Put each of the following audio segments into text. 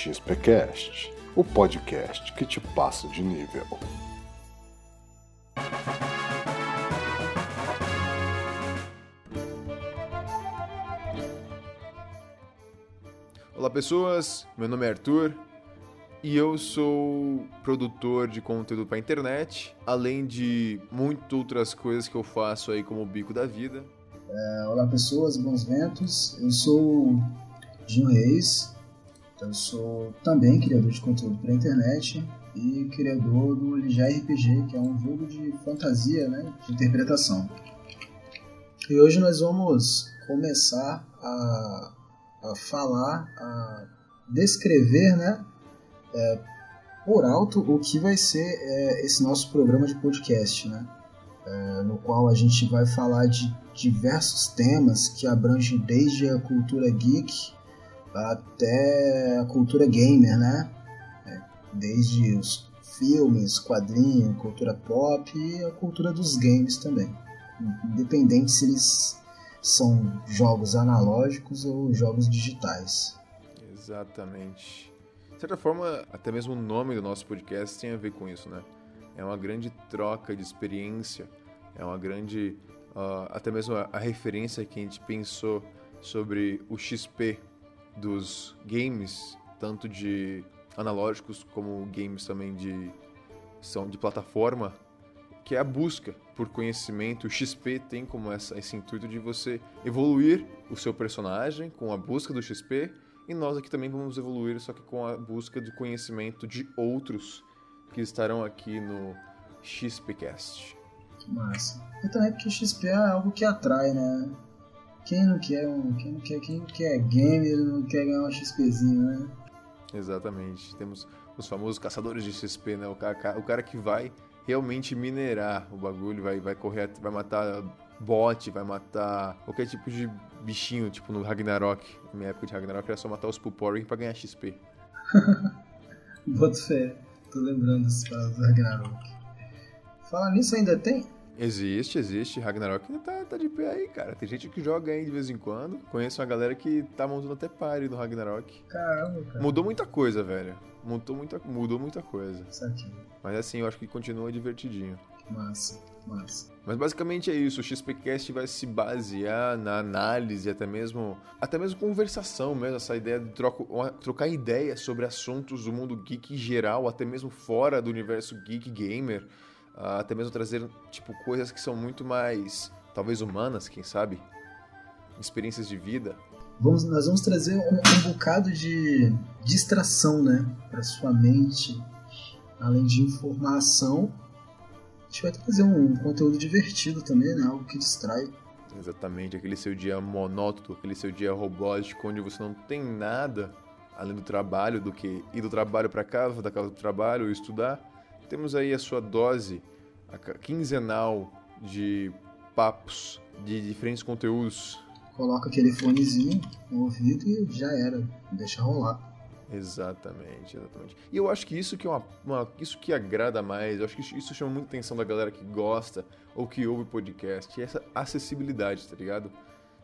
XPcast, o podcast que te passa de nível. Olá pessoas, meu nome é Arthur e eu sou produtor de conteúdo para internet, além de muitas outras coisas que eu faço aí como o bico da vida. É, olá pessoas, bons ventos. Eu sou Dinho Reis, eu sou também criador de conteúdo para internet e criador do Lijar RPG, que é um jogo de fantasia, né, de interpretação. E hoje nós vamos começar a a falar, a descrever, né, é, por alto o que vai ser é, esse nosso programa de podcast, né, é, no qual a gente vai falar de diversos temas que abrangem desde a cultura geek até a cultura gamer, né, é, desde os filmes, quadrinhos, cultura pop e a cultura dos games também, independente se eles são jogos analógicos ou jogos digitais. Exatamente. De certa forma, até mesmo o nome do nosso podcast tem a ver com isso, né? É uma grande troca de experiência, é uma grande. Uh, até mesmo a, a referência que a gente pensou sobre o XP dos games, tanto de analógicos como games também de são de plataforma, que é a busca por conhecimento. O XP tem como essa, esse intuito de você evoluir o seu personagem com a busca do XP, e nós aqui também vamos evoluir, só que com a busca do conhecimento de outros que estarão aqui no XPcast. Massa. E também porque o XP é algo que atrai, né? Quem não quer um, quem não quer, quem não quer gamer não quer ganhar um XPzinho, né? Exatamente. Temos os famosos caçadores de XP, né? O cara, o cara que vai realmente minerar o bagulho, vai, vai correr, vai matar bot, vai matar qualquer tipo de bichinho, tipo no Ragnarok. Na minha época de Ragnarok era só matar os Pulporing pra ganhar XP. Boto fé, tô lembrando paradas do Ragnarok. Fala nisso, ainda tem? Existe, existe. Ragnarok ainda tá, tá de pé aí, cara. Tem gente que joga aí de vez em quando. Conheço uma galera que tá montando até party no Ragnarok. Caramba, cara. Mudou muita coisa, velho. Mudou muita, mudou muita coisa. Certinho. Mas assim, eu acho que continua divertidinho. Massa, massa. Mas basicamente é isso, o XPcast vai se basear na análise, até mesmo, até mesmo conversação mesmo, essa ideia de troco, trocar ideias sobre assuntos do mundo geek em geral, até mesmo fora do universo geek gamer, até mesmo trazer tipo coisas que são muito mais talvez humanas, quem sabe, experiências de vida. Vamos, nós vamos trazer um, um bocado de distração, né, para sua mente, além de informação, a gente vai trazer um conteúdo divertido também, né? Algo que distrai. Exatamente, aquele seu dia monótono, aquele seu dia robótico, onde você não tem nada além do trabalho, do que ir do trabalho para casa, da casa do trabalho, estudar. Temos aí a sua dose quinzenal de papos, de diferentes conteúdos. Coloca aquele fonezinho no ouvido e já era, deixa rolar. Exatamente, exatamente. E eu acho que isso que é uma, uma, isso que agrada mais, eu acho que isso chama muita atenção da galera que gosta ou que ouve podcast, é essa acessibilidade, tá ligado?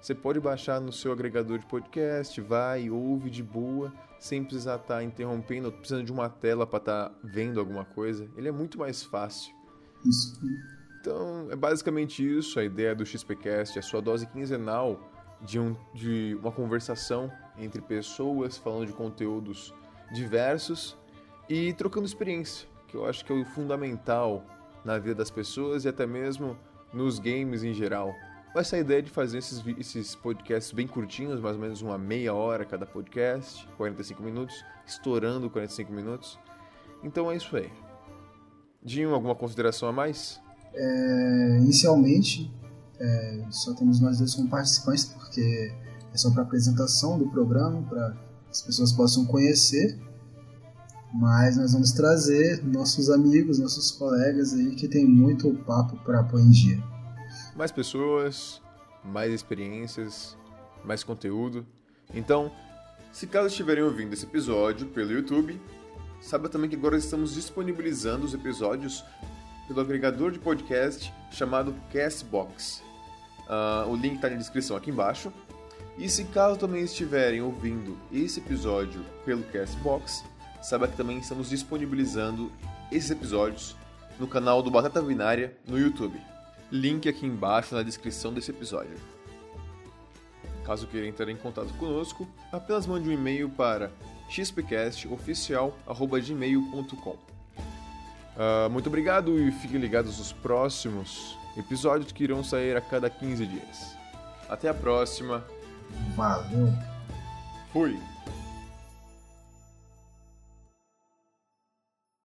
Você pode baixar no seu agregador de podcast, vai, ouve de boa, sem precisar estar tá interrompendo, precisando de uma tela para estar tá vendo alguma coisa. Ele é muito mais fácil. Isso. Então, é basicamente isso a ideia do XPcast, a sua dose quinzenal de, um, de uma conversação entre pessoas falando de conteúdos diversos e trocando experiência, que eu acho que é o fundamental na vida das pessoas e até mesmo nos games em geral. Essa ideia de fazer esses, esses podcasts bem curtinhos, mais ou menos uma meia hora cada podcast, 45 minutos, estourando 45 minutos. Então é isso aí. Dinho, alguma consideração a mais? É, inicialmente, é, só temos nós dois como participantes, porque é só para apresentação do programa, para as pessoas possam conhecer. Mas nós vamos trazer nossos amigos, nossos colegas aí que tem muito papo para pôr em dia. Mais pessoas, mais experiências, mais conteúdo. Então, se caso estiverem ouvindo esse episódio pelo YouTube, saiba também que agora estamos disponibilizando os episódios pelo agregador de podcast chamado Castbox. Uh, o link está na descrição aqui embaixo. E se caso também estiverem ouvindo esse episódio pelo Castbox, saiba que também estamos disponibilizando esses episódios no canal do Batata Binária no YouTube. Link aqui embaixo na descrição desse episódio. Caso queira entrar em contato conosco, apenas mande um e-mail para xpcastoficial.gmail.com uh, ah, Muito obrigado e fiquem ligados nos próximos episódios que irão sair a cada 15 dias. Até a próxima. Valeu. Fui.